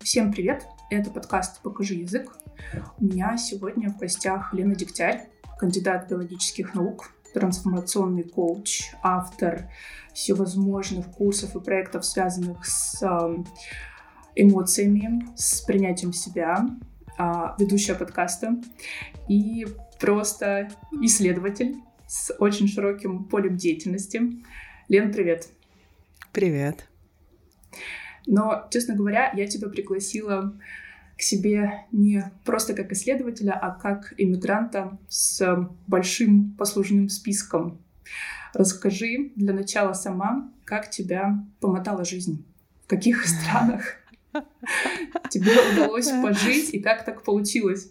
Всем привет! Это подкаст «Покажи язык». У меня сегодня в гостях Лена Дегтярь, кандидат биологических наук, трансформационный коуч, автор всевозможных курсов и проектов, связанных с эм, эмоциями, с принятием себя, ведущая подкаста и просто исследователь с очень широким полем деятельности. Лен, привет. Привет. Но, честно говоря, я тебя пригласила к себе не просто как исследователя, а как иммигранта с большим послужным списком. Расскажи для начала сама, как тебя помотала жизнь, в каких странах тебе удалось пожить и как так получилось.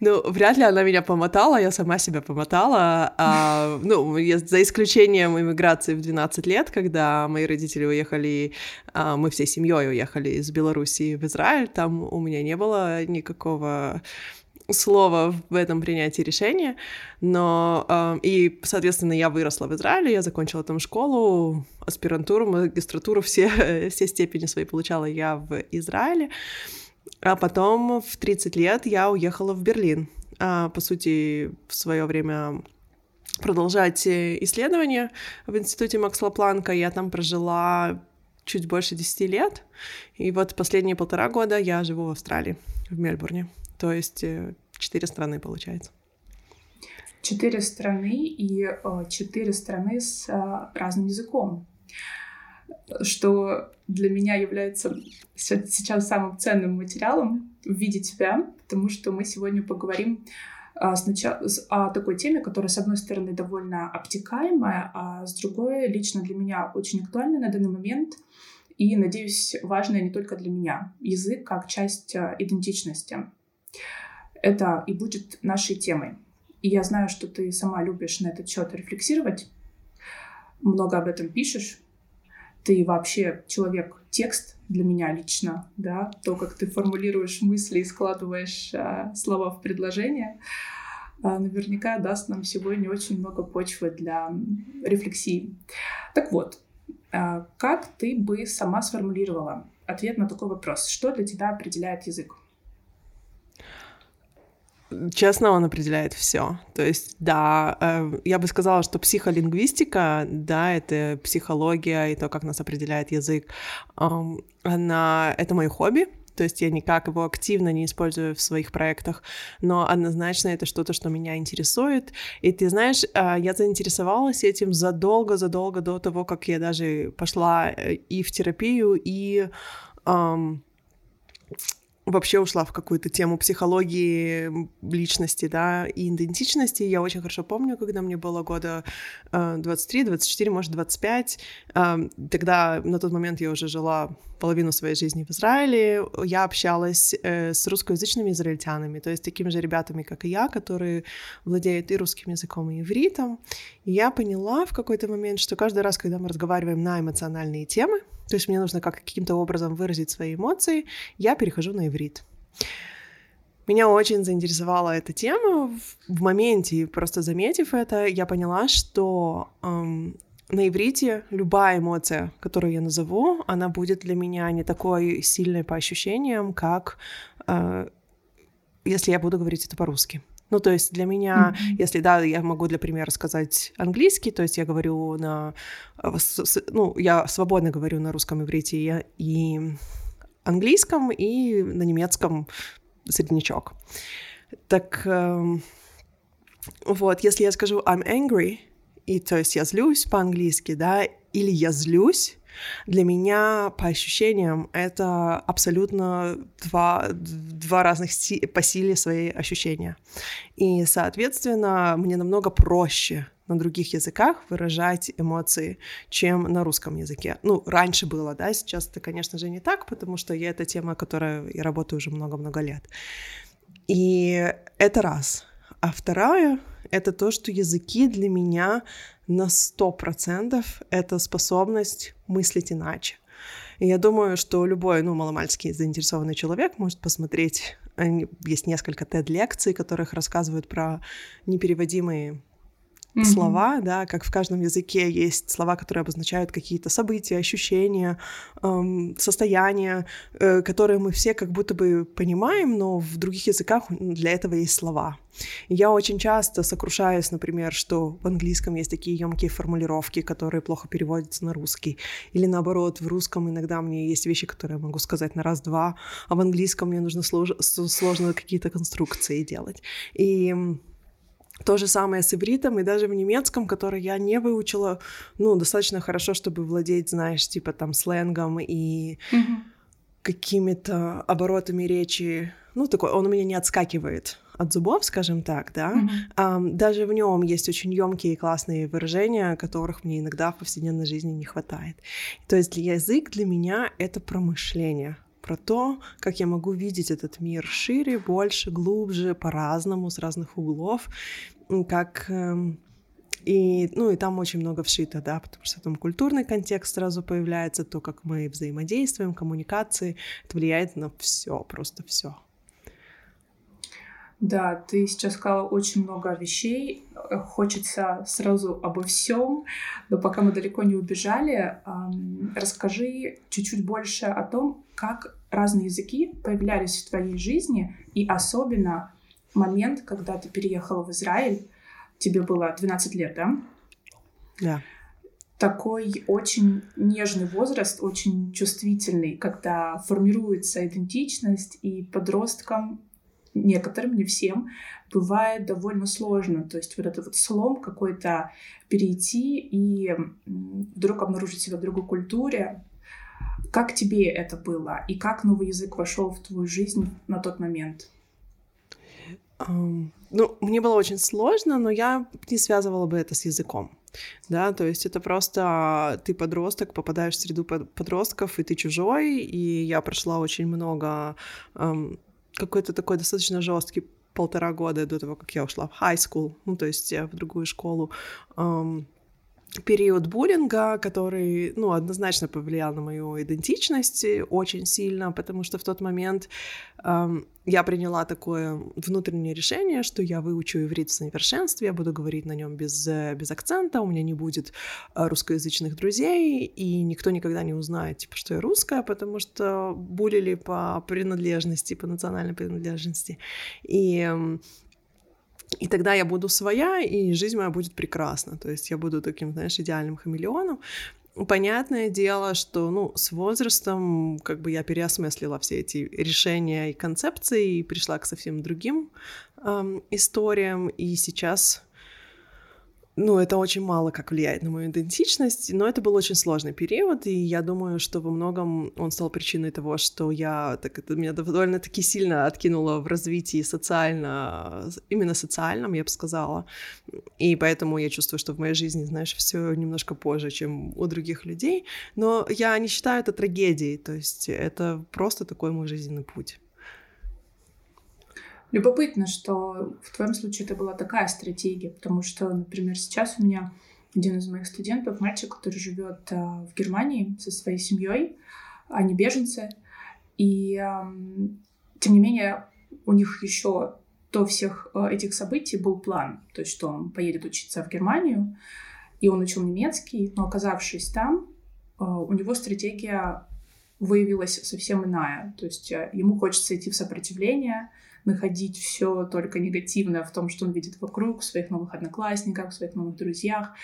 Ну, вряд ли она меня помотала, я сама себя помотала. А, ну, за исключением иммиграции в 12 лет, когда мои родители уехали, а, мы всей семьей уехали из Беларуси в Израиль, там у меня не было никакого слова в этом принятии решения, но э, и, соответственно, я выросла в Израиле, я закончила там школу, аспирантуру, магистратуру, все, все степени свои получала я в Израиле, а потом в 30 лет я уехала в Берлин. А, по сути, в свое время продолжать исследования в институте Максла Планка. Я там прожила чуть больше 10 лет. И вот последние полтора года я живу в Австралии, в Мельбурне. То есть э, четыре страны, получается. Четыре страны и э, четыре страны с э, разным языком что для меня является сейчас самым ценным материалом в виде тебя, потому что мы сегодня поговорим сначала о такой теме, которая, с одной стороны, довольно обтекаемая, а с другой, лично для меня очень актуальна на данный момент и, надеюсь, важная не только для меня. Язык как часть идентичности. Это и будет нашей темой. И я знаю, что ты сама любишь на этот счет рефлексировать, много об этом пишешь, ты вообще человек-текст для меня лично, да, то, как ты формулируешь мысли и складываешь а, слова в предложение, а, наверняка даст нам сегодня очень много почвы для рефлексии. Так вот, а, как ты бы сама сформулировала ответ на такой вопрос? Что для тебя определяет язык? Честно, он определяет все. То есть, да, э, я бы сказала, что психолингвистика, да, это психология и то, как нас определяет язык, она, это мое хобби, то есть я никак его активно не использую в своих проектах, но однозначно это что-то, что меня интересует. И ты знаешь, э, я заинтересовалась этим задолго-задолго до того, как я даже пошла э, и в терапию, и вообще ушла в какую-то тему психологии личности, да, и идентичности. Я очень хорошо помню, когда мне было года 23, э, 24, может, 25. Э, тогда, на тот момент я уже жила половину своей жизни в Израиле. Я общалась э, с русскоязычными израильтянами, то есть такими же ребятами, как и я, которые владеют и русским языком, и ивритом. И я поняла в какой-то момент, что каждый раз, когда мы разговариваем на эмоциональные темы, то есть мне нужно как каким-то образом выразить свои эмоции, я перехожу на иврит. Меня очень заинтересовала эта тема. В моменте, просто заметив это, я поняла, что эм, на иврите любая эмоция, которую я назову, она будет для меня не такой сильной по ощущениям, как э, если я буду говорить это по-русски. Ну, то есть для меня, mm-hmm. если, да, я могу для примера сказать английский, то есть я говорю на... Ну, я свободно говорю на русском иврите и английском, и на немецком среднячок. Так э, вот, если я скажу I'm angry, и то есть я злюсь по-английски, да, или я злюсь, для меня, по ощущениям, это абсолютно два, два разных си- по силе свои ощущения. И, соответственно, мне намного проще на других языках выражать эмоции, чем на русском языке. Ну, раньше было, да, сейчас это, конечно же, не так, потому что я эта тема, которой я работаю уже много-много лет. И это раз. А вторая — это то, что языки для меня на сто процентов это способность мыслить иначе. И я думаю, что любой, ну, маломальский заинтересованный человек может посмотреть есть несколько TED-лекций, которых рассказывают про непереводимые mm-hmm. слова, да, как в каждом языке есть слова, которые обозначают какие-то события, ощущения, эм, состояния, э, которые мы все как будто бы понимаем, но в других языках для этого есть слова. я очень часто сокрушаюсь, например, что в английском есть такие емкие формулировки, которые плохо переводятся на русский, или наоборот, в русском иногда мне есть вещи, которые я могу сказать на раз-два, а в английском мне нужно слож... сложно какие-то конструкции делать. И то же самое с ивритом и даже в немецком, который я не выучила, ну, достаточно хорошо, чтобы владеть, знаешь, типа там сленгом и mm-hmm. какими-то оборотами речи. Ну, такой, он у меня не отскакивает от зубов, скажем так, да. Mm-hmm. А, даже в нем есть очень емкие и классные выражения, которых мне иногда в повседневной жизни не хватает. То есть язык для меня — это промышление про то, как я могу видеть этот мир шире, больше, глубже, по-разному, с разных углов, как эм, и, ну, и там очень много вшито, да, потому что там культурный контекст сразу появляется, то, как мы взаимодействуем, коммуникации, это влияет на все, просто все. Да, ты сейчас сказала очень много вещей. Хочется сразу обо всем, но пока мы далеко не убежали, расскажи чуть-чуть больше о том, как разные языки появлялись в твоей жизни, и особенно момент, когда ты переехала в Израиль, тебе было 12 лет, да? Да. Такой очень нежный возраст, очень чувствительный, когда формируется идентичность, и подросткам, некоторым, не всем, бывает довольно сложно. То есть вот этот вот слом какой-то перейти и вдруг обнаружить себя в другой культуре, как тебе это было? И как новый язык вошел в твою жизнь на тот момент? Um, ну, мне было очень сложно, но я не связывала бы это с языком. Да, то есть это просто ты подросток, попадаешь в среду подростков, и ты чужой, и я прошла очень много, um, какой-то такой достаточно жесткий полтора года до того, как я ушла в high school, ну, то есть в другую школу, um, период буллинга, который, ну, однозначно повлиял на мою идентичность очень сильно, потому что в тот момент эм, я приняла такое внутреннее решение, что я выучу иврит в совершенстве, я буду говорить на нем без, без акцента, у меня не будет э, русскоязычных друзей, и никто никогда не узнает, типа, что я русская, потому что булили по принадлежности, по национальной принадлежности. И и тогда я буду своя, и жизнь моя будет прекрасна. То есть я буду таким, знаешь, идеальным хамелеоном. Понятное дело, что, ну, с возрастом как бы я переосмыслила все эти решения и концепции и пришла к совсем другим эм, историям, и сейчас ну, это очень мало как влияет на мою идентичность, но это был очень сложный период, и я думаю, что во многом он стал причиной того, что я, так это меня довольно-таки сильно откинуло в развитии социально, именно социальном, я бы сказала, и поэтому я чувствую, что в моей жизни, знаешь, все немножко позже, чем у других людей, но я не считаю это трагедией, то есть это просто такой мой жизненный путь. Любопытно, что в твоем случае это была такая стратегия, потому что, например, сейчас у меня один из моих студентов, мальчик, который живет э, в Германии со своей семьей, они беженцы, и тем не менее у них еще до всех э, этих событий был план, то есть что он поедет учиться в Германию, и он учил немецкий, но оказавшись там, э, у него стратегия выявилась совсем иная, то есть ему хочется идти в сопротивление, находить все только негативное в том, что он видит вокруг, в своих новых одноклассниках, в своих новых друзьях.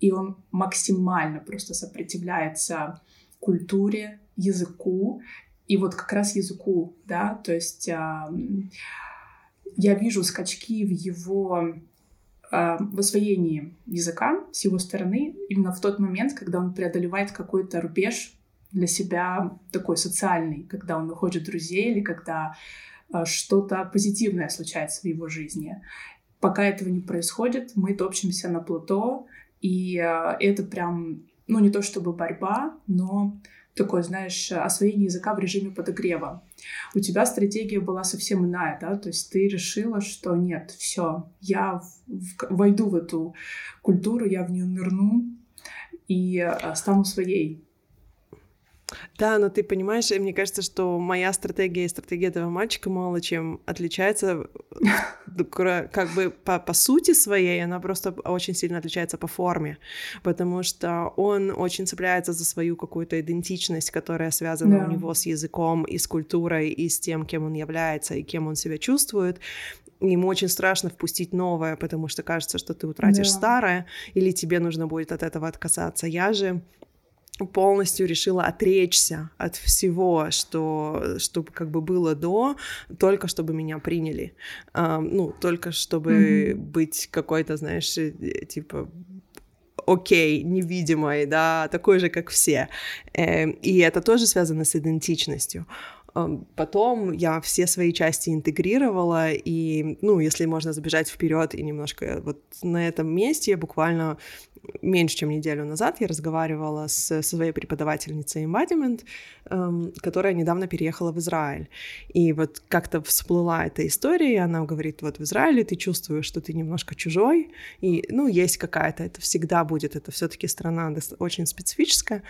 И он максимально просто сопротивляется культуре, языку. И вот как раз языку, да, то есть э, я вижу скачки в его в освоении языка с его стороны именно в тот момент, когда он преодолевает какой-то рубеж для себя такой социальный, когда он находит друзей или когда что-то позитивное случается в его жизни. Пока этого не происходит, мы топчемся на плато, и а, это прям, ну не то чтобы борьба, но такое, знаешь, освоение языка в режиме подогрева. У тебя стратегия была совсем иная, да, то есть ты решила, что нет, все, я войду в эту культуру, я в нее нырну и а, стану своей. Да, но ты понимаешь, мне кажется, что моя стратегия и стратегия этого мальчика мало чем отличается, как бы по, по сути своей, она просто очень сильно отличается по форме, потому что он очень цепляется за свою какую-то идентичность, которая связана да. у него с языком и с культурой, и с тем, кем он является, и кем он себя чувствует, ему очень страшно впустить новое, потому что кажется, что ты утратишь да. старое, или тебе нужно будет от этого отказаться. Я же полностью решила отречься от всего, что, что как бы было до, только чтобы меня приняли. Uh, ну, только чтобы mm-hmm. быть какой-то, знаешь, э, типа окей, невидимой, да, такой же, как все. Э, и это тоже связано с идентичностью. Потом я все свои части интегрировала, и, ну, если можно забежать вперед и немножко вот на этом месте, я буквально меньше, чем неделю назад я разговаривала с, со своей преподавательницей Embodiment, эм, которая недавно переехала в Израиль. И вот как-то всплыла эта история, и она говорит, вот в Израиле ты чувствуешь, что ты немножко чужой, и, ну, есть какая-то, это всегда будет, это все таки страна очень специфическая,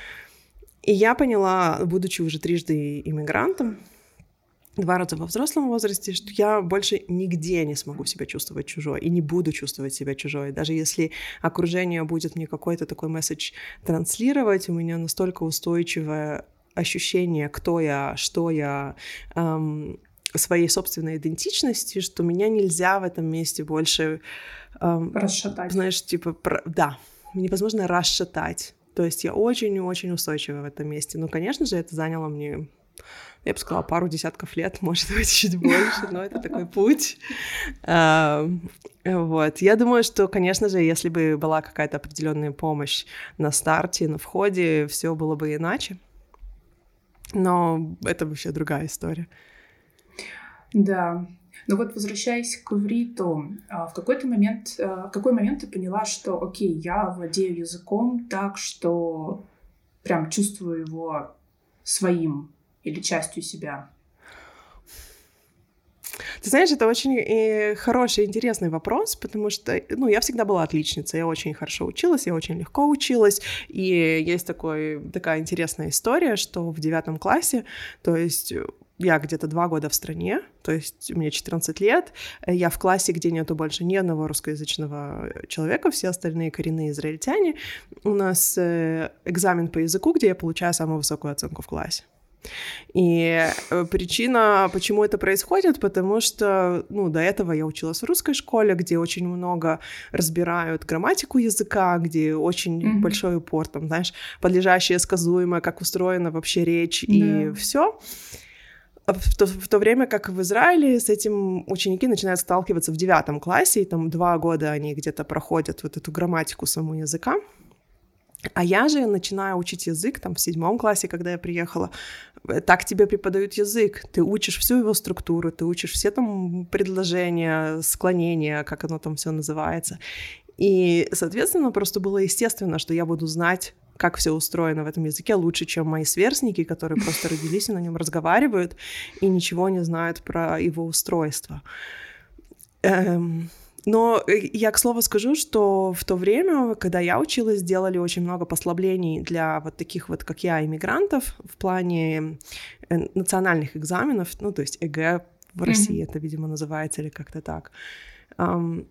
и я поняла, будучи уже трижды иммигрантом, два раза во взрослом возрасте, что я больше нигде не смогу себя чувствовать чужой и не буду чувствовать себя чужой. Даже если окружение будет мне какой-то такой месседж транслировать, у меня настолько устойчивое ощущение, кто я, что я, эм, своей собственной идентичности, что меня нельзя в этом месте больше... Эм, расшатать. Знаешь, типа, про... да, невозможно расшатать. То есть я очень-очень устойчива в этом месте. Ну, конечно же, это заняло мне я бы сказала, пару десятков лет, может быть, чуть больше, но это такой путь. Вот. Я думаю, что, конечно же, если бы была какая-то определенная помощь на старте, на входе, все было бы иначе. Но это вообще другая история. Да, но вот возвращаясь к ивриту, а, в какой-то момент, а, в какой момент ты поняла, что, окей, я владею языком так, что прям чувствую его своим или частью себя? Ты знаешь, это очень и хороший, интересный вопрос, потому что, ну, я всегда была отличницей, я очень хорошо училась, я очень легко училась, и есть такой, такая интересная история, что в девятом классе, то есть я где-то два года в стране, то есть мне 14 лет, я в классе, где нету больше ни одного русскоязычного человека, все остальные коренные израильтяне. У нас э, экзамен по языку, где я получаю самую высокую оценку в классе. И э, причина, почему это происходит, потому что, ну, до этого я училась в русской школе, где очень много разбирают грамматику языка, где очень mm-hmm. большой упор, там, знаешь, подлежащее, сказуемое, как устроена вообще речь yeah. и все. А в то, в то время как в Израиле с этим ученики начинают сталкиваться в девятом классе, и там два года они где-то проходят вот эту грамматику самого языка. А я же начинаю учить язык там в седьмом классе, когда я приехала. Э, так тебе преподают язык. Ты учишь всю его структуру, ты учишь все там предложения, склонения, как оно там все называется. И, соответственно, просто было естественно, что я буду знать как все устроено в этом языке лучше, чем мои сверстники, которые просто родились и на нем разговаривают и ничего не знают про его устройство. Эм, но я, к слову, скажу, что в то время, когда я училась, сделали очень много послаблений для вот таких вот, как я, иммигрантов в плане э, национальных экзаменов, ну, то есть ЕГЭ в России mm-hmm. это, видимо, называется или как-то так. Эм,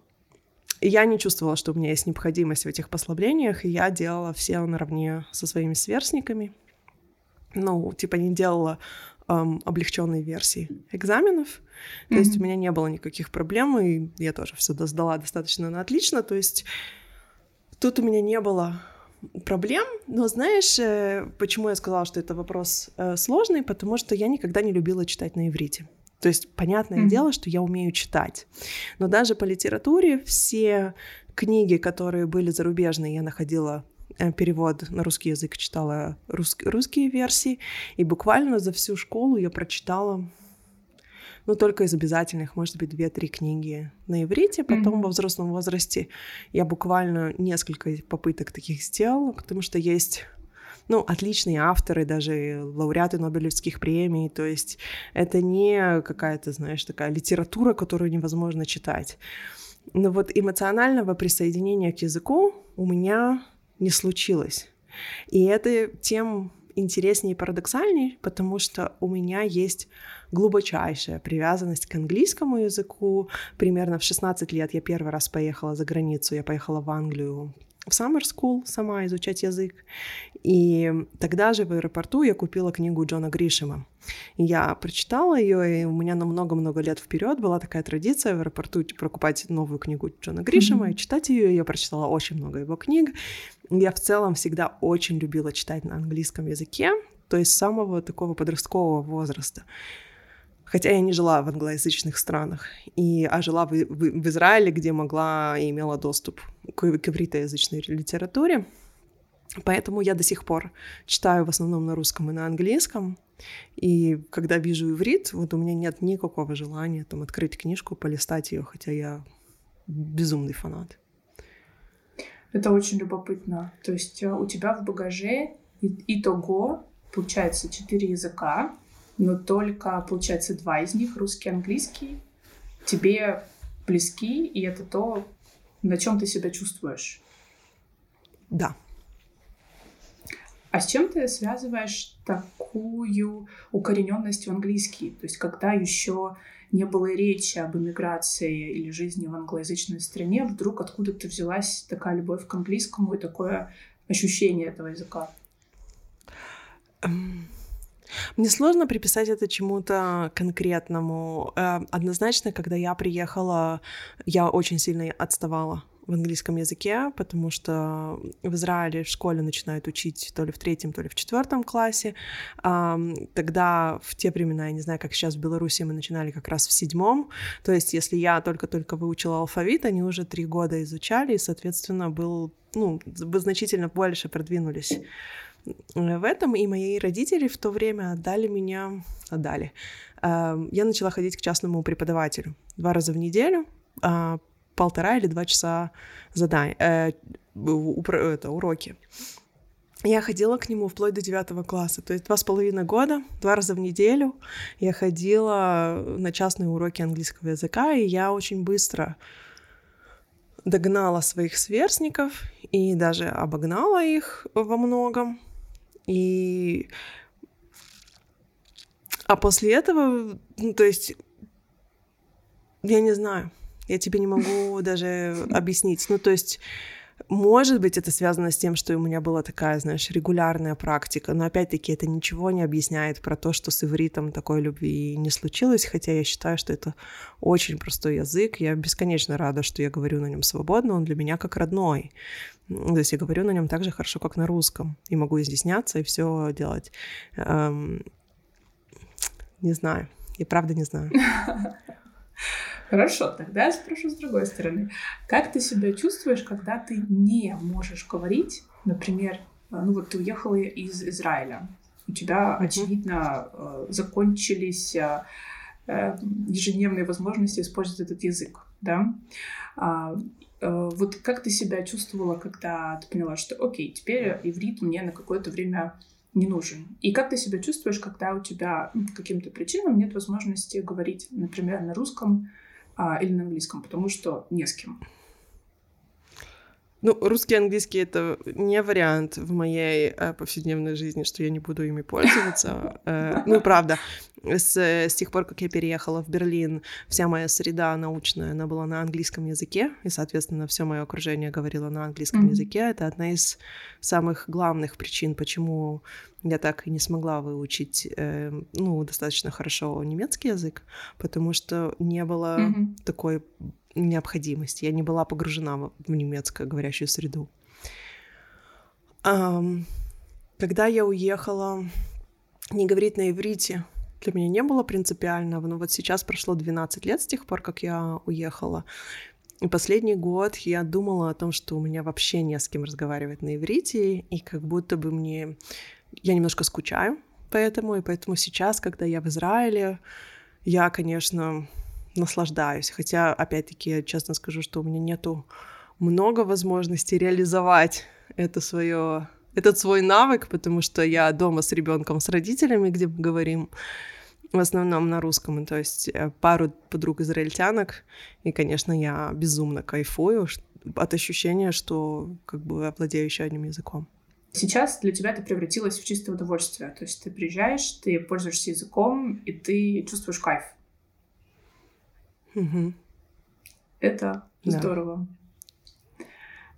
я не чувствовала, что у меня есть необходимость в этих послаблениях, и я делала все наравне со своими сверстниками. Ну, типа не делала эм, облегченной версии экзаменов. Mm-hmm. То есть у меня не было никаких проблем, и я тоже все сдала достаточно на отлично. То есть тут у меня не было проблем, но знаешь, э, почему я сказала, что это вопрос э, сложный? Потому что я никогда не любила читать на иврите. То есть, понятное mm-hmm. дело, что я умею читать. Но даже по литературе все книги, которые были зарубежные, я находила перевод на русский язык, читала рус- русские версии, и буквально за всю школу я прочитала ну, только из обязательных, может быть, две-три книги на иврите. Потом mm-hmm. во взрослом возрасте я буквально несколько попыток таких сделала, потому что есть ну, отличные авторы, даже лауреаты Нобелевских премий, то есть это не какая-то, знаешь, такая литература, которую невозможно читать. Но вот эмоционального присоединения к языку у меня не случилось. И это тем интереснее и парадоксальнее, потому что у меня есть глубочайшая привязанность к английскому языку. Примерно в 16 лет я первый раз поехала за границу, я поехала в Англию в Summer School сама изучать язык. И тогда же в аэропорту я купила книгу Джона Гришема. Я прочитала ее, и у меня на много-много лет вперед была такая традиция в аэропорту покупать новую книгу Джона Гришема mm-hmm. и читать ее. Я прочитала очень много его книг. Я в целом всегда очень любила читать на английском языке, то есть с самого такого подросткового возраста хотя я не жила в англоязычных странах, и, а жила в, в, в Израиле, где могла и имела доступ к, к ивритоязычной литературе. Поэтому я до сих пор читаю в основном на русском и на английском. И когда вижу иврит, вот у меня нет никакого желания там открыть книжку, полистать ее, хотя я безумный фанат. Это очень любопытно. То есть э, у тебя в багаже итого получается четыре языка, но только, получается, два из них, русский и английский, тебе близки, и это то, на чем ты себя чувствуешь. Да. А с чем ты связываешь такую укорененность в английский? То есть, когда еще не было речи об иммиграции или жизни в англоязычной стране, вдруг откуда-то взялась такая любовь к английскому и такое ощущение этого языка? Мне сложно приписать это чему-то конкретному. Э, однозначно, когда я приехала, я очень сильно отставала в английском языке, потому что в Израиле в школе начинают учить то ли в третьем, то ли в четвертом классе. Тогда в те времена, я не знаю, как сейчас в Беларуси, мы начинали как раз в седьмом. То есть, если я только-только выучила алфавит, они уже три года изучали, и, соответственно, был, ну, значительно больше продвинулись в этом, и мои родители в то время отдали меня, отдали. Я начала ходить к частному преподавателю два раза в неделю, а, полтора или два часа задания, э, это, уроки. Я ходила к нему вплоть до девятого класса, то есть два с половиной года, два раза в неделю я ходила на частные уроки английского языка, и я очень быстро догнала своих сверстников и даже обогнала их во многом. И... А после этого, ну, то есть, я не знаю, я тебе не могу даже объяснить. Ну, то есть, может быть, это связано с тем, что у меня была такая, знаешь, регулярная практика, но опять-таки это ничего не объясняет про то, что с ивритом такой любви не случилось, хотя я считаю, что это очень простой язык. Я бесконечно рада, что я говорю на нем свободно, он для меня как родной. То есть я говорю на нем так же хорошо, как на русском, и могу изъясняться и все делать. Эм, не знаю, я правда не знаю. Хорошо, тогда я спрошу с другой стороны. Как ты себя чувствуешь, когда ты не можешь говорить, например, э, ну вот ты уехала из Израиля, у тебя, mm-hmm. очевидно, э, закончились э, ежедневные возможности использовать этот язык, да? А, вот как ты себя чувствовала, когда ты поняла, что окей, теперь иврит мне на какое-то время не нужен. И как ты себя чувствуешь, когда у тебя по каким-то причинам нет возможности говорить, например, на русском а, или на английском, потому что не с кем? Ну, русский и английский — это не вариант в моей э, повседневной жизни, что я не буду ими пользоваться. Э, ну, правда, с, с тех пор, как я переехала в Берлин, вся моя среда научная, она была на английском языке, и, соответственно, все мое окружение говорило на английском mm-hmm. языке. Это одна из самых главных причин, почему я так и не смогла выучить, э, ну, достаточно хорошо немецкий язык, потому что не было mm-hmm. такой необходимости. Я не была погружена в, в немецкую говорящую среду. Um, когда я уехала не говорить на иврите, для меня не было принципиального, но вот сейчас прошло 12 лет с тех пор, как я уехала. И последний год я думала о том, что у меня вообще не с кем разговаривать на иврите, и как будто бы мне... Я немножко скучаю поэтому, и поэтому сейчас, когда я в Израиле, я, конечно, наслаждаюсь. Хотя, опять-таки, я честно скажу, что у меня нету много возможностей реализовать это свое этот свой навык, потому что я дома с ребенком, с родителями, где мы говорим в основном на русском, то есть э, пару подруг израильтянок, и, конечно, я безумно кайфую от ощущения, что как бы владею еще одним языком. Сейчас для тебя это превратилось в чистое удовольствие. То есть ты приезжаешь, ты пользуешься языком, и ты чувствуешь кайф. Угу. Это да. здорово.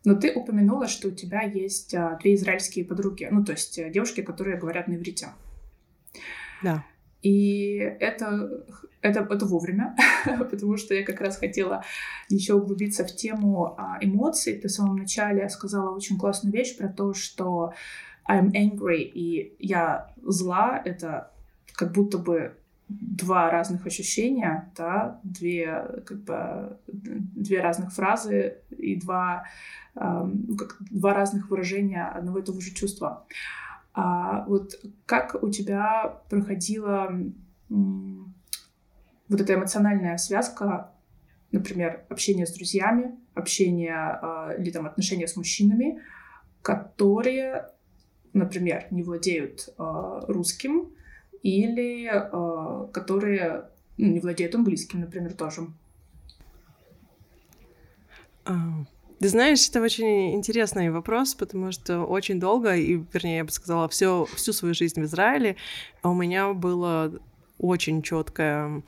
Но ты упомянула, что у тебя есть а, две израильские подруги, ну, то есть а, девушки, которые говорят на иврите. Да. И это, это, это вовремя, потому что я как раз хотела еще углубиться в тему а, эмоций. Ты в самом начале сказала очень классную вещь про то, что I'm angry и я зла. Это как будто бы два разных ощущения, да, две, как бы, две разных фразы и два, эм, как, два разных выражения одного и того же чувства. А вот как у тебя проходила вот эта эмоциональная связка, например, общение с друзьями, общение э, или там отношения с мужчинами, которые, например, не владеют э, русским или э, которые ну, не владеют английским, например, тоже. Ты знаешь, это очень интересный вопрос, потому что очень долго, и, вернее, я бы сказала, всю, всю свою жизнь в Израиле у меня было очень четкое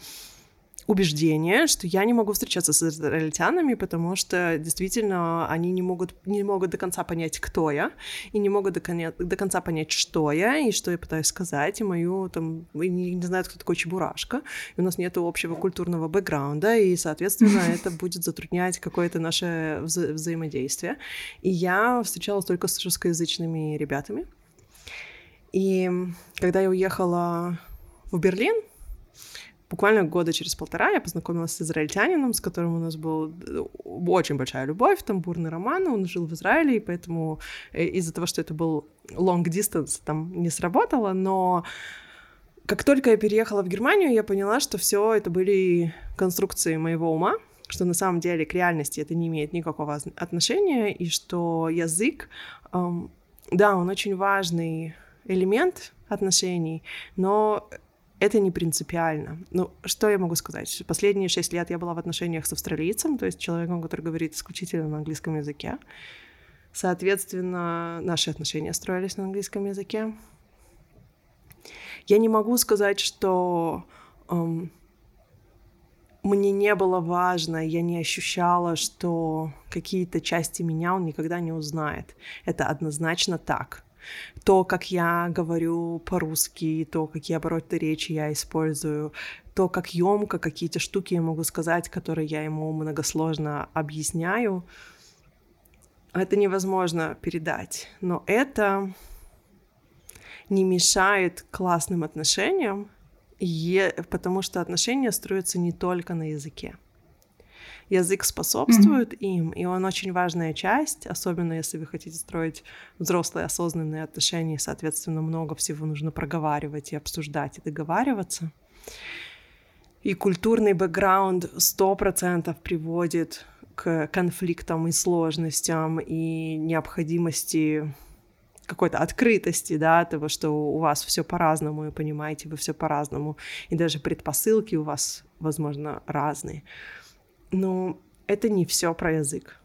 убеждение, что я не могу встречаться с израильтянами, потому что действительно они не могут, не могут до конца понять, кто я, и не могут до, коня, до конца понять, что я, и что я пытаюсь сказать, и мою там, и не, не знают, кто такой Чебурашка, и у нас нет общего культурного бэкграунда, и, соответственно, это будет затруднять какое-то наше вза взаимодействие. И я встречалась только с русскоязычными ребятами. И когда я уехала в Берлин, буквально года через полтора я познакомилась с израильтянином, с которым у нас была э, очень большая любовь, там бурный роман, он жил в Израиле, и поэтому э, из-за того, что это был long distance, там не сработало, но как только я переехала в Германию, я поняла, что все это были конструкции моего ума, что на самом деле к реальности это не имеет никакого отношения, и что язык, эм, да, он очень важный элемент отношений, но это не принципиально. Ну, что я могу сказать? Последние шесть лет я была в отношениях с австралийцем, то есть человеком, который говорит исключительно на английском языке. Соответственно, наши отношения строились на английском языке. Я не могу сказать, что эм, мне не было важно, я не ощущала, что какие-то части меня он никогда не узнает. Это однозначно так то, как я говорю по-русски, то, какие обороты речи я использую, то, как емко какие-то штуки я могу сказать, которые я ему многосложно объясняю, это невозможно передать. Но это не мешает классным отношениям, потому что отношения строятся не только на языке язык способствует mm-hmm. им, и он очень важная часть, особенно если вы хотите строить взрослые осознанные отношения, соответственно, много всего нужно проговаривать и обсуждать и договариваться. И культурный бэкграунд сто процентов приводит к конфликтам и сложностям и необходимости какой-то открытости, да, того, что у вас все по-разному, и понимаете вы все по-разному, и даже предпосылки у вас, возможно, разные но это не все про язык.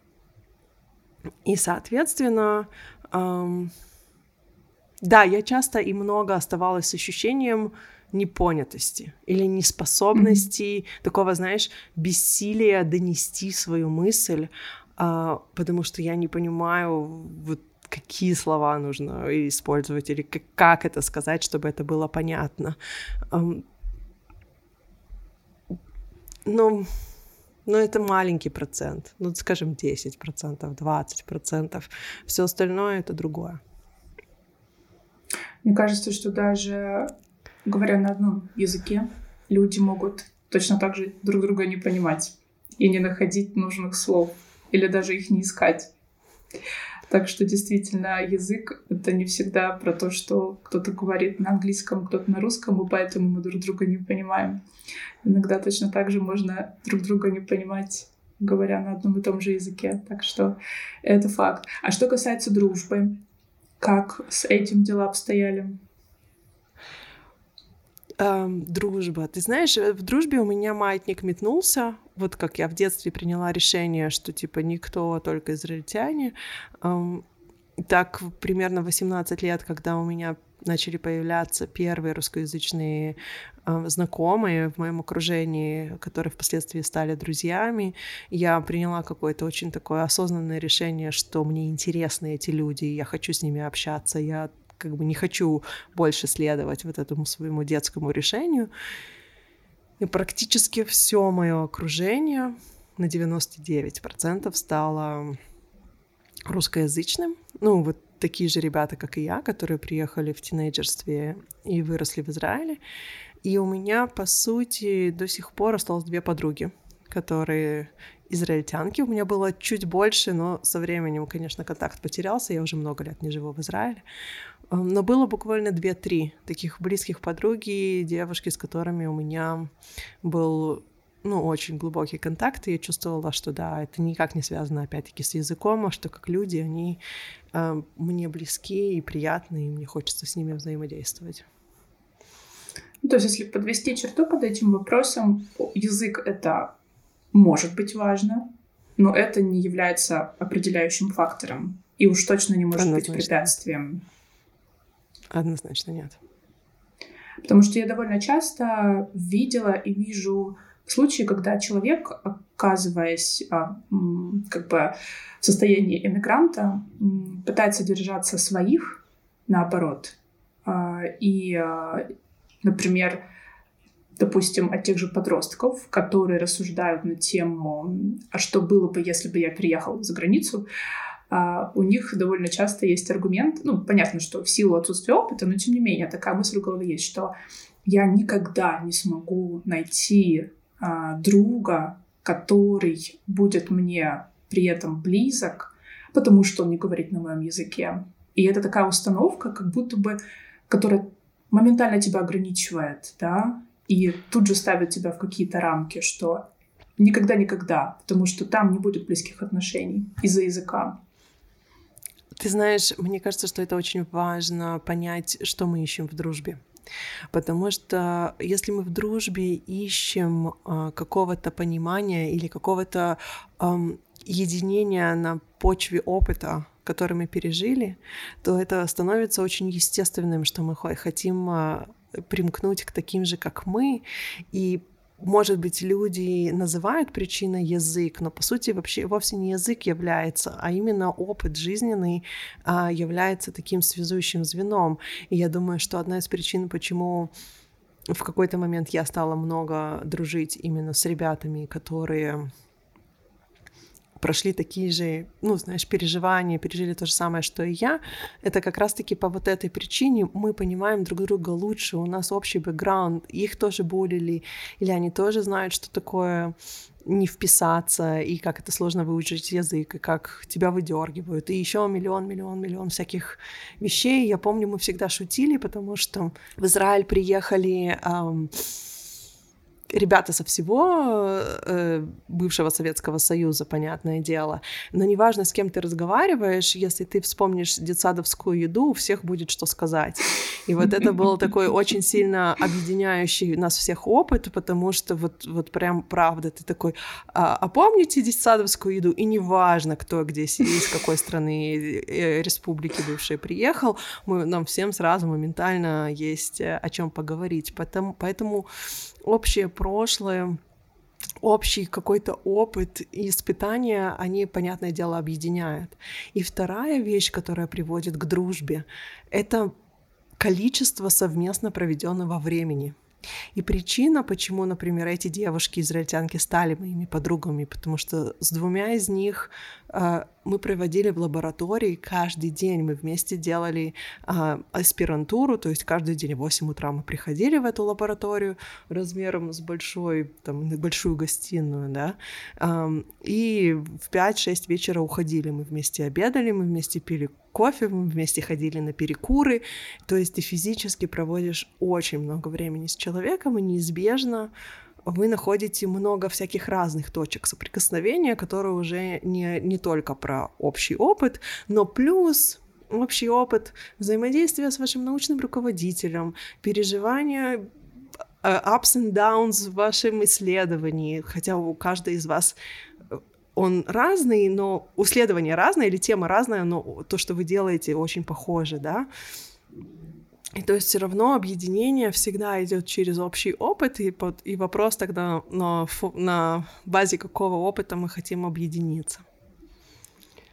И, соответственно, эм, да, я часто и много оставалась с ощущением непонятости или неспособности, mm-hmm. такого, знаешь, бессилия донести свою мысль, э, потому что я не понимаю, вот какие слова нужно использовать или как, как это сказать, чтобы это было понятно. Эм, но но это маленький процент, ну, скажем, 10%, 20%. Все остальное это другое. Мне кажется, что даже говоря на одном языке, люди могут точно так же друг друга не понимать и не находить нужных слов, или даже их не искать. Так что действительно язык — это не всегда про то, что кто-то говорит на английском, кто-то на русском, и поэтому мы друг друга не понимаем. Иногда точно так же можно друг друга не понимать, говоря на одном и том же языке. Так что это факт. А что касается дружбы, как с этим дела обстояли? Эм, дружба. Ты знаешь, э, в дружбе у меня маятник метнулся. Вот как я в детстве приняла решение, что типа никто, только израильтяне. Эм, так примерно 18 лет, когда у меня начали появляться первые русскоязычные э, знакомые в моем окружении, которые впоследствии стали друзьями, я приняла какое-то очень такое осознанное решение, что мне интересны эти люди, я хочу с ними общаться, я как бы не хочу больше следовать вот этому своему детскому решению. И практически все мое окружение на 99% стало русскоязычным. Ну, вот такие же ребята, как и я, которые приехали в тинейджерстве и выросли в Израиле. И у меня, по сути, до сих пор осталось две подруги, которые израильтянки. У меня было чуть больше, но со временем, конечно, контакт потерялся. Я уже много лет не живу в Израиле. Но было буквально две-три таких близких подруги, девушки, с которыми у меня был ну, очень глубокий контакт, и я чувствовала, что да, это никак не связано, опять-таки, с языком, а что как люди, они э, мне близки и приятны, и мне хочется с ними взаимодействовать. Ну, то есть, если подвести черту под этим вопросом, язык — это может быть важно, но это не является определяющим фактором, и уж точно не может Однозначно. быть препятствием. Однозначно нет. Потому что я довольно часто видела и вижу случаи, когда человек, оказываясь а, как бы в состоянии эмигранта, пытается держаться своих, наоборот. А, и, а, например, допустим, от тех же подростков, которые рассуждают на тему, а что было бы, если бы я переехал за границу, у них довольно часто есть аргумент, ну, понятно, что в силу отсутствия опыта, но тем не менее такая мысль в голове есть, что я никогда не смогу найти а, друга, который будет мне при этом близок, потому что он не говорит на моем языке. И это такая установка, как будто бы, которая моментально тебя ограничивает, да, и тут же ставит тебя в какие-то рамки, что никогда-никогда, потому что там не будет близких отношений из-за языка. Ты знаешь, мне кажется, что это очень важно понять, что мы ищем в дружбе. Потому что если мы в дружбе ищем э, какого-то понимания или какого-то э, единения на почве опыта, который мы пережили, то это становится очень естественным, что мы хотим э, примкнуть к таким же, как мы, и может быть, люди называют причиной язык, но по сути вообще вовсе не язык является, а именно опыт жизненный а, является таким связующим звеном. И я думаю, что одна из причин, почему в какой-то момент я стала много дружить именно с ребятами, которые прошли такие же, ну, знаешь, переживания, пережили то же самое, что и я, это как раз-таки по вот этой причине мы понимаем друг друга лучше, у нас общий бэкграунд, их тоже булили, или они тоже знают, что такое не вписаться, и как это сложно выучить язык, и как тебя выдергивают, и еще миллион, миллион, миллион всяких вещей. Я помню, мы всегда шутили, потому что в Израиль приехали эм, ребята со всего э, бывшего Советского Союза, понятное дело. Но неважно, с кем ты разговариваешь, если ты вспомнишь детсадовскую еду, у всех будет что сказать. И вот это был такой очень сильно объединяющий нас всех опыт, потому что вот, вот прям правда, ты такой, а, а помните детсадовскую еду? И неважно, кто где сидит, из какой страны э, республики бывшей приехал, мы, нам всем сразу моментально есть э, о чем поговорить. Поэтому, поэтому общее прошлое, общий какой-то опыт и испытания, они, понятное дело, объединяют. И вторая вещь, которая приводит к дружбе, это количество совместно проведенного времени. И причина, почему, например, эти девушки-израильтянки стали моими подругами, потому что с двумя из них мы проводили в лаборатории каждый день. Мы вместе делали э, аспирантуру, то есть каждый день в 8 утра мы приходили в эту лабораторию размером с большой, там, большую гостиную, да, и в 5-6 вечера уходили. Мы вместе обедали, мы вместе пили кофе, мы вместе ходили на перекуры, то есть ты физически проводишь очень много времени с человеком, и неизбежно вы находите много всяких разных точек соприкосновения, которые уже не, не только про общий опыт, но плюс общий опыт взаимодействия с вашим научным руководителем, переживания э, ups and downs в вашем исследовании, хотя у каждой из вас он разный, но исследование разное или тема разная, но то, что вы делаете, очень похоже, да. И то есть все равно объединение всегда идет через общий опыт, и, под, и вопрос тогда на, на базе какого опыта мы хотим объединиться.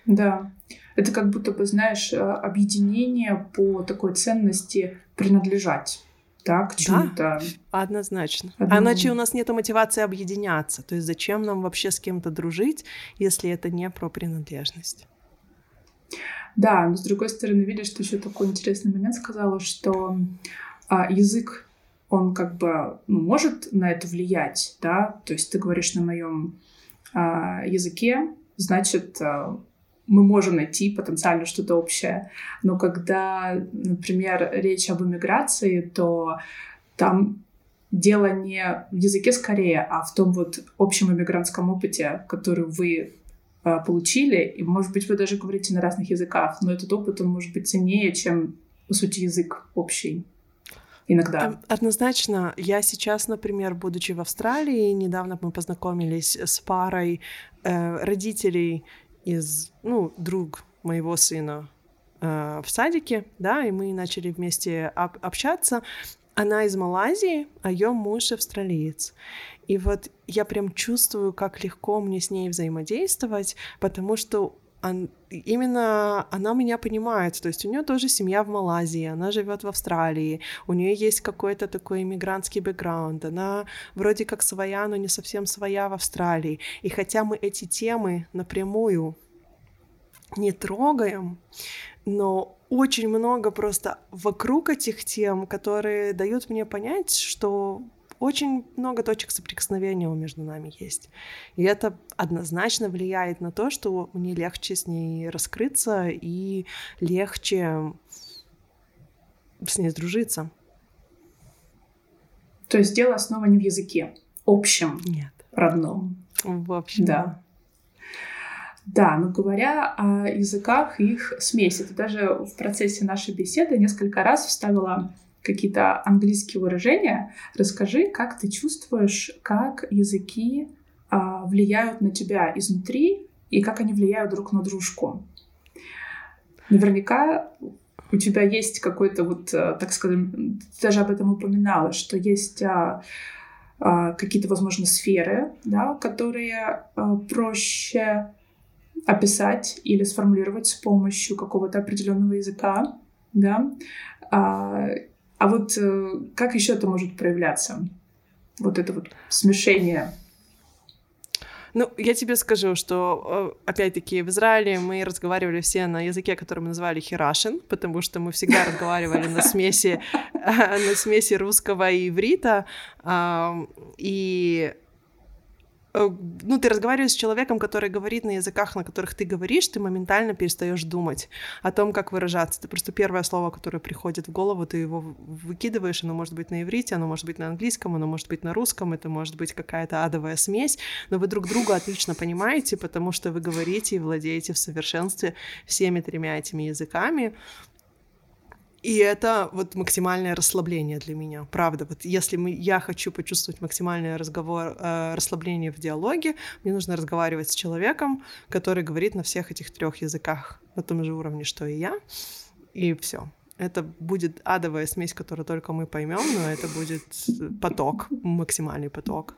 Да, это как будто бы, знаешь, э, объединение по такой ценности принадлежать да, к чему-то. Да, однозначно. Одному. А иначе у нас нет мотивации объединяться. То есть зачем нам вообще с кем-то дружить, если это не про принадлежность? Да, но с другой стороны, видишь, ты еще такой интересный момент сказала, что а, язык, он как бы ну, может на это влиять, да, то есть ты говоришь на моем а, языке, значит, а, мы можем найти потенциально что-то общее. Но когда, например, речь об иммиграции, то там дело не в языке скорее, а в том вот общем иммигрантском опыте, который вы получили. И, может быть, вы даже говорите на разных языках, но этот опыт, он может быть ценнее, чем, по сути, язык общий иногда. Однозначно. Я сейчас, например, будучи в Австралии, недавно мы познакомились с парой э, родителей из, ну, друг моего сына э, в садике, да, и мы начали вместе об- общаться. Она из Малайзии, а ее муж австралиец. И вот я прям чувствую, как легко мне с ней взаимодействовать, потому что он, именно она меня понимает, то есть у нее тоже семья в Малайзии, она живет в Австралии, у нее есть какой-то такой иммигрантский бэкграунд, она вроде как своя, но не совсем своя в Австралии. И хотя мы эти темы напрямую не трогаем, но очень много просто вокруг этих тем, которые дают мне понять, что очень много точек соприкосновения между нами есть. И это однозначно влияет на то, что мне легче с ней раскрыться и легче с ней сдружиться. То есть дело основа не в языке общем, Нет. родном. В общем. Да. Да, но говоря о языках и их смеси, ты даже в процессе нашей беседы несколько раз вставила какие-то английские выражения. Расскажи, как ты чувствуешь, как языки а, влияют на тебя изнутри и как они влияют друг на дружку. Наверняка у тебя есть какой-то вот, а, так скажем, ты даже об этом упоминала, что есть а, а, какие-то, возможно, сферы, да, которые а, проще описать или сформулировать с помощью какого-то определенного языка, да, а, а вот э, как еще это может проявляться? Вот это вот смешение. Ну, я тебе скажу, что, э, опять-таки, в Израиле мы разговаривали все на языке, который мы называли хирашин, потому что мы всегда разговаривали на смеси, на смеси русского и иврита, и Э, ну, ты разговариваешь с человеком, который говорит на языках, на которых ты говоришь, ты моментально перестаешь думать о том, как выражаться. Ты просто первое слово, которое приходит в голову, ты его выкидываешь, оно может быть на иврите, оно может быть на английском, оно может быть на русском, это может быть какая-то адовая смесь, но вы друг друга отлично понимаете, потому что вы говорите и владеете в совершенстве всеми тремя этими языками, и это вот максимальное расслабление для меня, правда. Вот если мы, я хочу почувствовать максимальное разговор, э, расслабление в диалоге, мне нужно разговаривать с человеком, который говорит на всех этих трех языках на том же уровне, что и я, и все. Это будет адовая смесь, которую только мы поймем, но это будет поток, максимальный поток.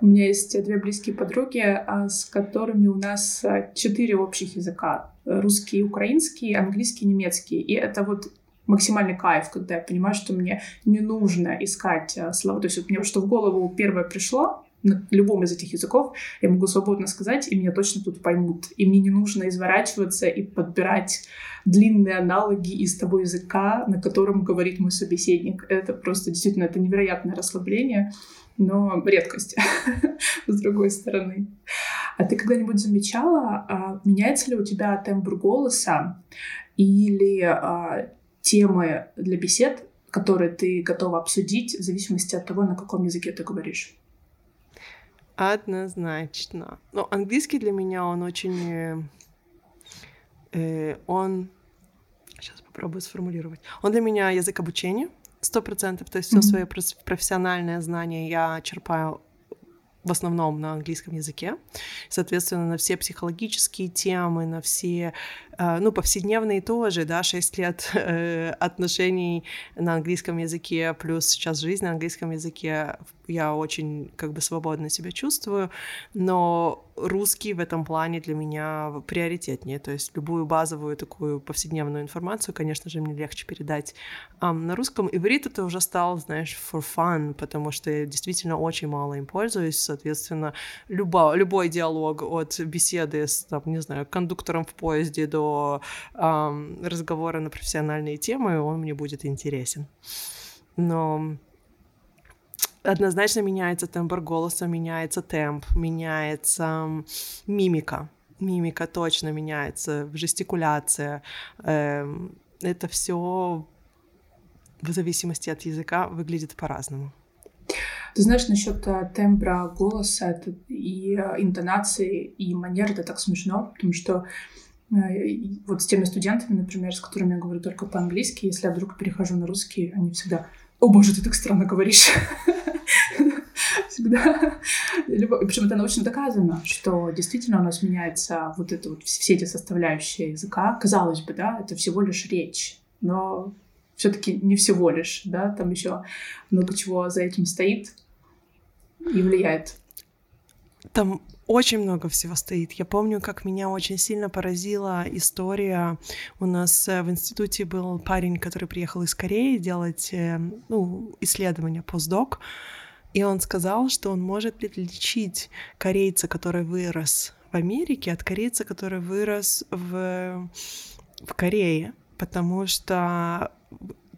У меня есть две близкие подруги, а, с которыми у нас а, четыре общих языка. Русский, украинский, английский, немецкий. И это вот максимальный кайф, когда я понимаю, что мне не нужно искать а, слова. То есть вот мне что в голову первое пришло, на любом из этих языков я могу свободно сказать, и меня точно тут поймут. И мне не нужно изворачиваться и подбирать длинные аналоги из того языка, на котором говорит мой собеседник. Это просто действительно это невероятное расслабление но редкость, с другой стороны. А ты когда-нибудь замечала, а, меняется ли у тебя тембр голоса или а, темы для бесед, которые ты готова обсудить в зависимости от того, на каком языке ты говоришь? Однозначно. Но английский для меня, он очень... Э, э он... Сейчас попробую сформулировать. Он для меня язык обучения, Сто процентов. То есть все свое профессиональное знание я черпаю в основном на английском языке. Соответственно, на все психологические темы, на все, ну, повседневные тоже, да, 6 лет э, отношений на английском языке, плюс сейчас жизнь на английском языке, я очень как бы свободно себя чувствую, но русский в этом плане для меня приоритетнее, то есть любую базовую такую повседневную информацию, конечно же, мне легче передать um, на русском. Иврит это уже стал, знаешь, for fun, потому что я действительно очень мало им пользуюсь, соответственно, любо, любой диалог от беседы с, там, не знаю, кондуктором в поезде до um, разговора на профессиональные темы, он мне будет интересен. Но однозначно меняется тембр голоса, меняется темп, меняется мимика. Мимика точно меняется, жестикуляция. Эм, это все в зависимости от языка выглядит по-разному. Ты знаешь, насчет э, тембра голоса это и э, интонации, и манеры, это так смешно, потому что вот с теми студентами, например, с которыми я говорю только по-английски, если я вдруг перехожу на русский, они всегда «О боже, ты так странно говоришь!» всегда. Причем это научно доказано, что действительно у нас меняется вот это вот все эти составляющие языка. Казалось бы, да, это всего лишь речь, но все-таки не всего лишь, да, там еще много чего за этим стоит и влияет. Там очень много всего стоит. Я помню, как меня очень сильно поразила история. У нас э, в институте был парень, который приехал из Кореи делать э, ну, исследования постдок. И он сказал, что он может отличить корейца, который вырос в Америке, от корейца, который вырос в, в Корее. Потому что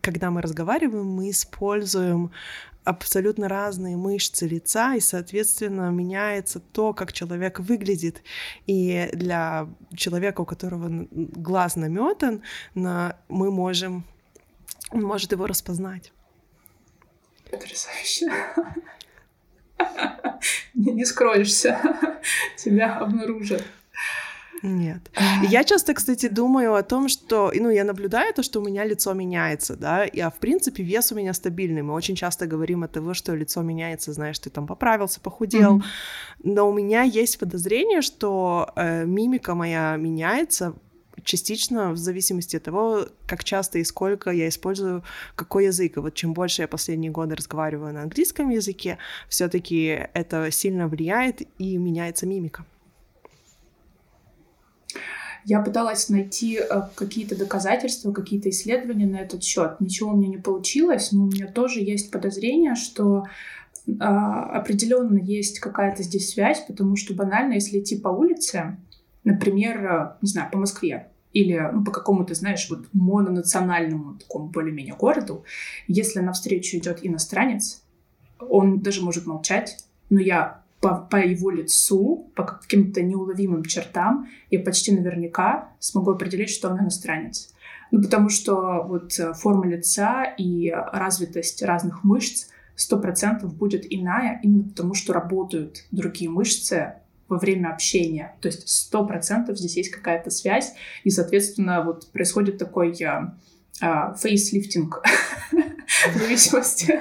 когда мы разговариваем, мы используем абсолютно разные мышцы лица, и, соответственно, меняется то, как человек выглядит. И для человека, у которого глаз наметан, на, мы можем, он может его распознать. Потрясающе. Не, не скроешься, тебя обнаружат. Нет. Я часто, кстати, думаю о том, что, ну, я наблюдаю то, что у меня лицо меняется, да, и, а в принципе вес у меня стабильный. Мы очень часто говорим о том, что лицо меняется, знаешь, ты там поправился, похудел, mm-hmm. но у меня есть подозрение, что э, мимика моя меняется частично в зависимости от того, как часто и сколько я использую какой язык. И вот чем больше я последние годы разговариваю на английском языке, все-таки это сильно влияет и меняется мимика. Я пыталась найти э, какие-то доказательства, какие-то исследования на этот счет. Ничего у меня не получилось, но у меня тоже есть подозрение, что а, определенно есть какая-то здесь связь, потому что банально, если идти по улице, например, э, не знаю, по Москве, или ну, по какому-то, знаешь, вот мононациональному такому более-менее городу, если навстречу идет иностранец, он даже может молчать, но я по, по его лицу, по каким-то неуловимым чертам, я почти наверняка смогу определить, что он иностранец. Ну, потому что вот э, форма лица и развитость разных мышц сто процентов будет иная, именно потому что работают другие мышцы во время общения. То есть сто процентов здесь есть какая-то связь, и, соответственно, вот происходит такой а, а, фейслифтинг в зависимости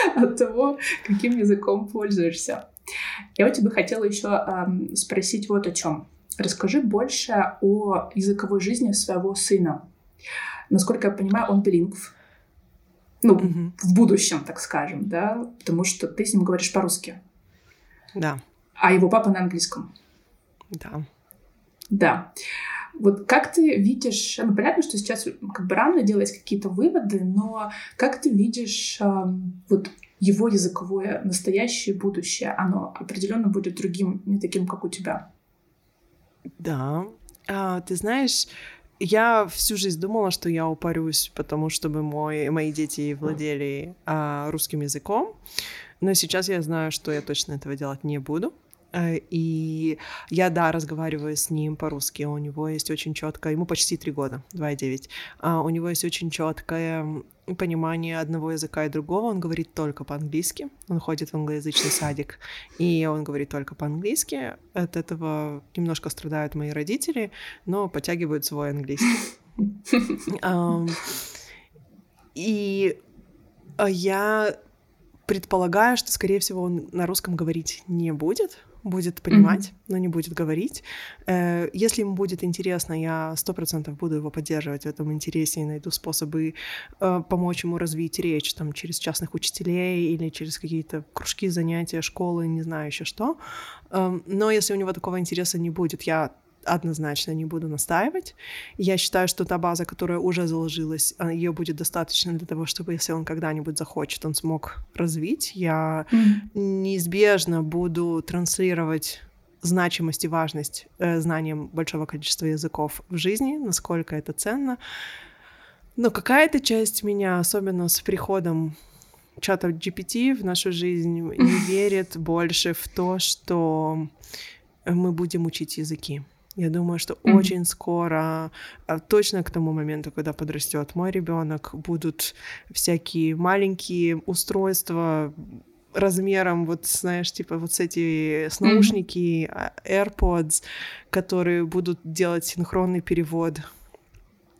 от того, каким языком пользуешься. Я у тебя хотела еще эм, спросить вот о чем. Расскажи больше о языковой жизни своего сына. Насколько я понимаю, он билингв. Ну, mm-hmm. в будущем, так скажем, да, потому что ты с ним говоришь по-русски. Да. А его папа на английском. Да. Да. Вот как ты видишь, ну понятно, что сейчас как бы рано делать какие-то выводы, но как ты видишь э, вот его языковое настоящее будущее, оно определенно будет другим, не таким, как у тебя. Да, а, ты знаешь, я всю жизнь думала, что я упарюсь, потому чтобы мой, мои дети владели а, русским языком, но сейчас я знаю, что я точно этого делать не буду. Э, и я, да, разговариваю с ним по-русски. У него есть очень четкое, ему почти три года, 2,9. А у него есть очень четкое понимание одного языка и другого. Он говорит только по-английски. Он ходит в англоязычный садик, и он говорит только по-английски. От этого немножко страдают мои родители, но подтягивают свой английский. И я предполагаю, что, скорее всего, он на русском говорить не будет, будет понимать, mm-hmm. но не будет говорить. Э, если ему будет интересно, я сто процентов буду его поддерживать в этом интересе и найду способы э, помочь ему развить речь там через частных учителей или через какие-то кружки, занятия, школы, не знаю еще что. Эм, но если у него такого интереса не будет, я однозначно не буду настаивать. Я считаю, что та база, которая уже заложилась, а, ее будет достаточно для того, чтобы, если он когда-нибудь захочет, он смог развить. Я mm-hmm. неизбежно буду транслировать значимость и важность э, знанием большого количества языков в жизни, насколько это ценно. Но какая-то часть меня, особенно с приходом чата GPT в нашу жизнь, не верит больше в то, что мы будем учить языки. Я думаю, что mm-hmm. очень скоро, а, точно к тому моменту, когда подрастет мой ребенок, будут всякие маленькие устройства размером, вот знаешь, типа вот с эти с наушники mm-hmm. AirPods, которые будут делать синхронный перевод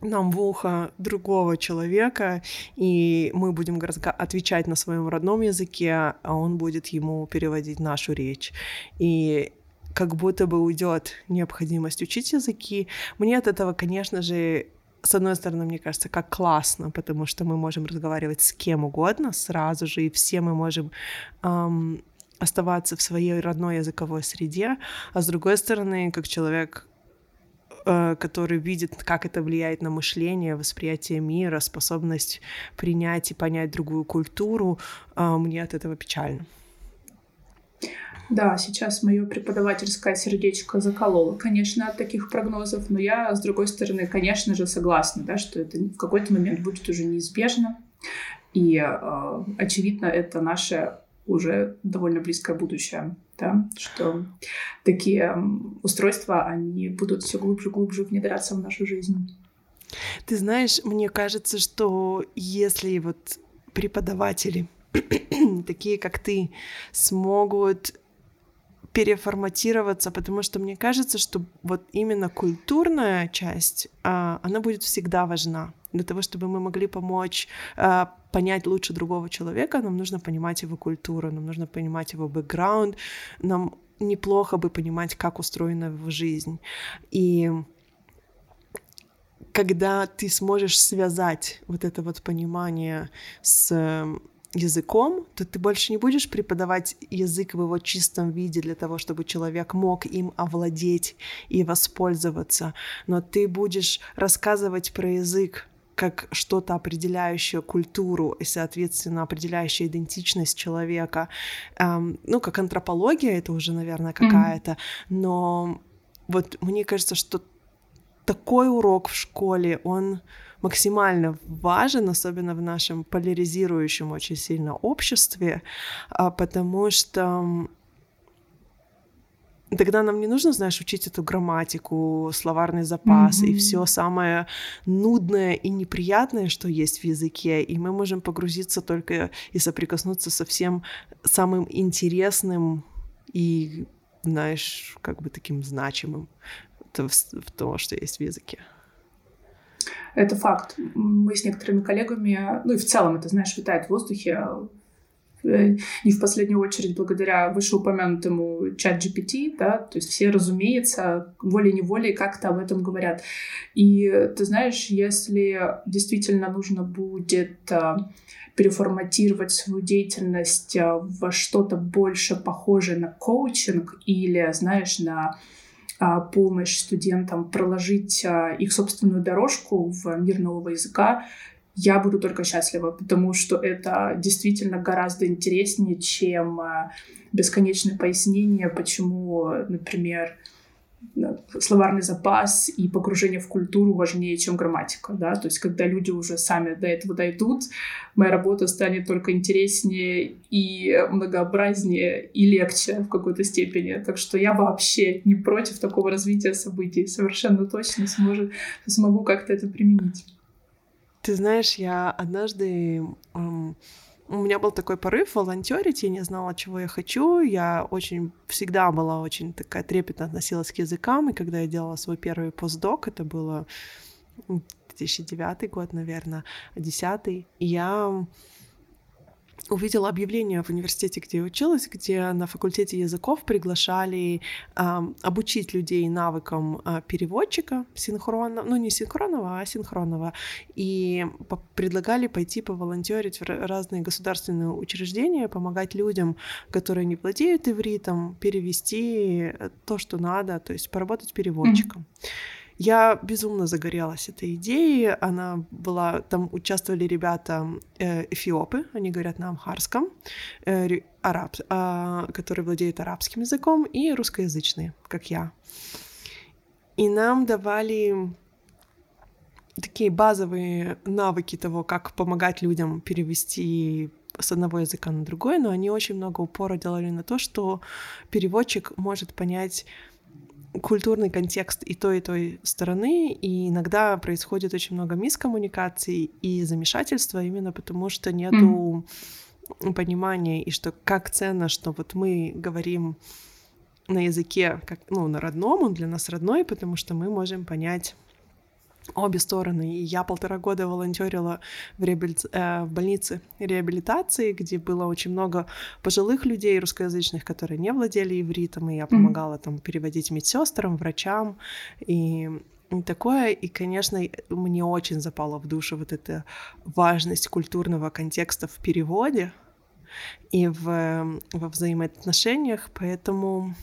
нам в ухо другого человека, и мы будем отвечать на своем родном языке, а он будет ему переводить нашу речь. И как будто бы уйдет необходимость учить языки. Мне от этого, конечно же, с одной стороны, мне кажется, как классно, потому что мы можем разговаривать с кем угодно сразу же, и все мы можем эм, оставаться в своей родной языковой среде, а с другой стороны, как человек, э, который видит, как это влияет на мышление, восприятие мира, способность принять и понять другую культуру, э, мне от этого печально. Да, сейчас мое преподавательское сердечко закололо, конечно, от таких прогнозов, но я, с другой стороны, конечно же, согласна, да, что это в какой-то момент будет уже неизбежно. И, э, очевидно, это наше уже довольно близкое будущее, да, что такие устройства, они будут все глубже и глубже внедряться в нашу жизнь. Ты знаешь, мне кажется, что если вот преподаватели такие, как ты, смогут переформатироваться, потому что мне кажется, что вот именно культурная часть, а, она будет всегда важна. Для того, чтобы мы могли помочь а, понять лучше другого человека, нам нужно понимать его культуру, нам нужно понимать его бэкграунд, нам неплохо бы понимать, как устроена его жизнь. И когда ты сможешь связать вот это вот понимание с языком, то ты больше не будешь преподавать язык в его чистом виде для того, чтобы человек мог им овладеть и воспользоваться, но ты будешь рассказывать про язык как что-то определяющее культуру и, соответственно, определяющее идентичность человека. Эм, ну, как антропология это уже, наверное, какая-то, но вот мне кажется, что такой урок в школе, он максимально важен, особенно в нашем поляризирующем очень сильно обществе, а, потому что тогда нам не нужно, знаешь, учить эту грамматику, словарный запас mm-hmm. и все самое нудное и неприятное, что есть в языке, и мы можем погрузиться только и соприкоснуться со всем самым интересным и, знаешь, как бы таким значимым в, том, что есть в языке. Это факт. Мы с некоторыми коллегами, ну и в целом это, знаешь, витает в воздухе, э, не в последнюю очередь благодаря вышеупомянутому чат GPT, да, то есть все, разумеется, волей-неволей как-то об этом говорят. И ты знаешь, если действительно нужно будет э, переформатировать свою деятельность э, во что-то больше похожее на коучинг или, знаешь, на помощь студентам проложить а, их собственную дорожку в мир нового языка, я буду только счастлива, потому что это действительно гораздо интереснее, чем а, бесконечное пояснение, почему, например, словарный запас и погружение в культуру важнее, чем грамматика, да, то есть когда люди уже сами до этого дойдут, моя работа станет только интереснее и многообразнее и легче в какой-то степени, так что я вообще не против такого развития событий, совершенно точно сможет, смогу как-то это применить. Ты знаешь, я однажды эм, у меня был такой порыв волонтерить, я не знала, чего я хочу. Я очень всегда была очень такая трепетно относилась к языкам, и когда я делала свой первый постдок, это было 2009 год, наверное, 10 я увидела объявление в университете, где я училась, где на факультете языков приглашали э, обучить людей навыкам э, переводчика синхронно, ну не синхронного, а синхронного, и по- предлагали пойти поволонтерить в разные государственные учреждения, помогать людям, которые не владеют ивритом, перевести то, что надо, то есть поработать переводчиком. Mm-hmm. Я безумно загорелась этой идеей. Она была... Там участвовали ребята э, эфиопы, они говорят на амхарском, э, араб, э, которые владеют арабским языком, и русскоязычные, как я. И нам давали такие базовые навыки того, как помогать людям перевести с одного языка на другой, но они очень много упора делали на то, что переводчик может понять культурный контекст и той, и той стороны, и иногда происходит очень много мискоммуникаций и замешательства именно потому, что нету mm. понимания, и что как ценно, что вот мы говорим на языке, как, ну, на родном, он для нас родной, потому что мы можем понять обе стороны. И я полтора года волонтерила в, реабили... э, в больнице реабилитации, где было очень много пожилых людей русскоязычных, которые не владели ивритом, и я помогала там переводить медсестрам, врачам. И и такое, и, конечно, мне очень запала в душу вот эта важность культурного контекста в переводе и в, во взаимоотношениях, поэтому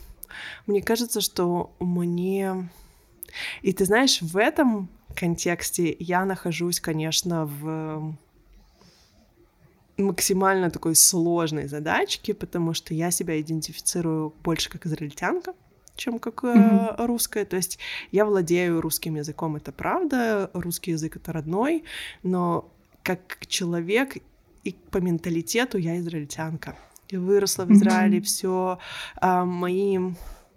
мне кажется, что мне... И ты знаешь, в этом контексте я нахожусь, конечно, в максимально такой сложной задачке, потому что я себя идентифицирую больше как израильтянка, чем как mm-hmm. русская. То есть я владею русским языком, это правда, русский язык это родной, но как человек и по менталитету я израильтянка. Я выросла в Израиле, mm-hmm. все э, мои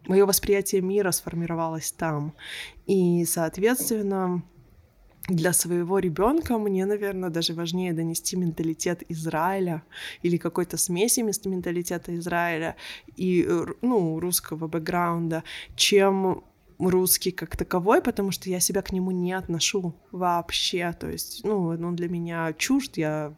мое восприятие мира сформировалось там. И, соответственно, для своего ребенка мне, наверное, даже важнее донести менталитет Израиля или какой-то смеси менталитета Израиля и ну, русского бэкграунда, чем русский как таковой, потому что я себя к нему не отношу вообще. То есть, ну, он для меня чужд, я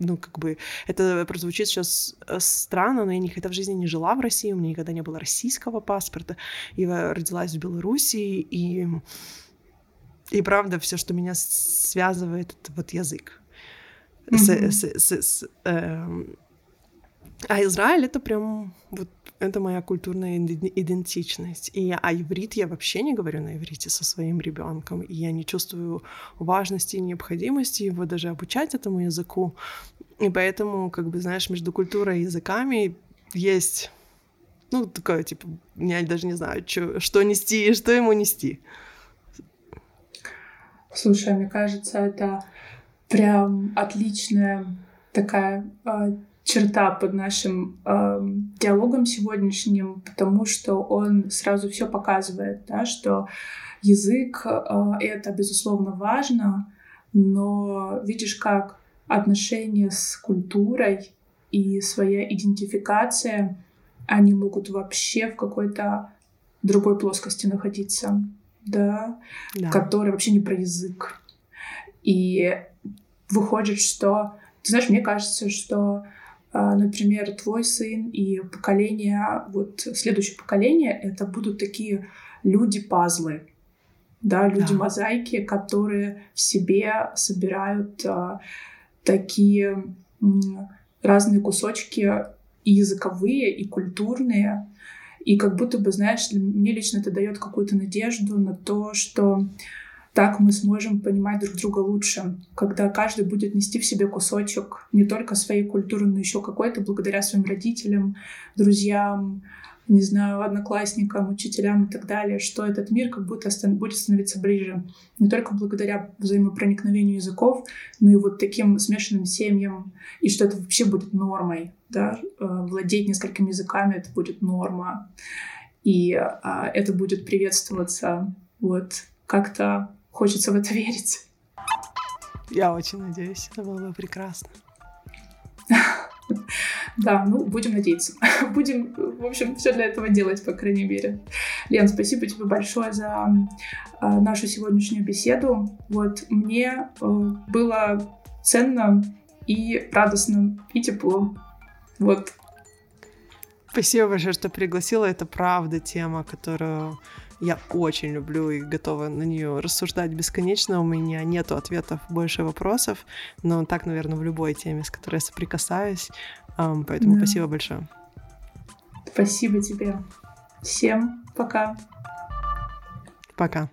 ну, как бы, это прозвучит сейчас э, странно, но я никогда в жизни не жила в России, у меня никогда не было российского паспорта. Я родилась в Белоруссии, и и правда, все, что меня связывает, это вот язык. Mm-hmm. С, с, с, с, э, а Израиль это прям вот это моя культурная идентичность. И а иврит я вообще не говорю на иврите со своим ребенком, и я не чувствую важности и необходимости его даже обучать этому языку. И поэтому, как бы, знаешь, между культурой и языками есть, ну, такое, типа, я даже не знаю, что, что нести и что ему нести. Слушай, мне кажется, это прям отличная такая э, черта под нашим э, диалогом сегодняшним, потому что он сразу все показывает, да, что язык э, это безусловно важно, но видишь, как отношения с культурой и своя идентификация, они могут вообще в какой-то другой плоскости находиться да, да. который вообще не про язык. И выходит, что... Ты знаешь, мне кажется, что, а, например, твой сын и поколение, вот следующее поколение, это будут такие люди-пазлы, да, люди-мозаики, да. которые в себе собирают а, такие м, разные кусочки и языковые, и культурные, и как будто бы, знаешь, мне лично это дает какую-то надежду на то, что так мы сможем понимать друг друга лучше, когда каждый будет нести в себе кусочек не только своей культуры, но еще какой-то благодаря своим родителям, друзьям, не знаю, одноклассникам, учителям и так далее, что этот мир как будто будет становиться ближе. Не только благодаря взаимопроникновению языков, но и вот таким смешанным семьям, и что это вообще будет нормой. Да? Э, владеть несколькими языками — это будет норма. И а, это будет приветствоваться. Вот как-то хочется в это верить. Я очень надеюсь, это было бы прекрасно. Да, ну, будем надеяться. Будем, в общем, все для этого делать, по крайней мере. Лен, спасибо тебе большое за э, нашу сегодняшнюю беседу. Вот мне э, было ценно и радостным, и теплым. Вот. Спасибо большое, что пригласила. Это правда тема, которую я очень люблю и готова на нее рассуждать бесконечно. У меня нет ответов, больше вопросов, но так, наверное, в любой теме, с которой я соприкасаюсь. Поэтому да. спасибо большое. Спасибо тебе. Всем пока. Пока.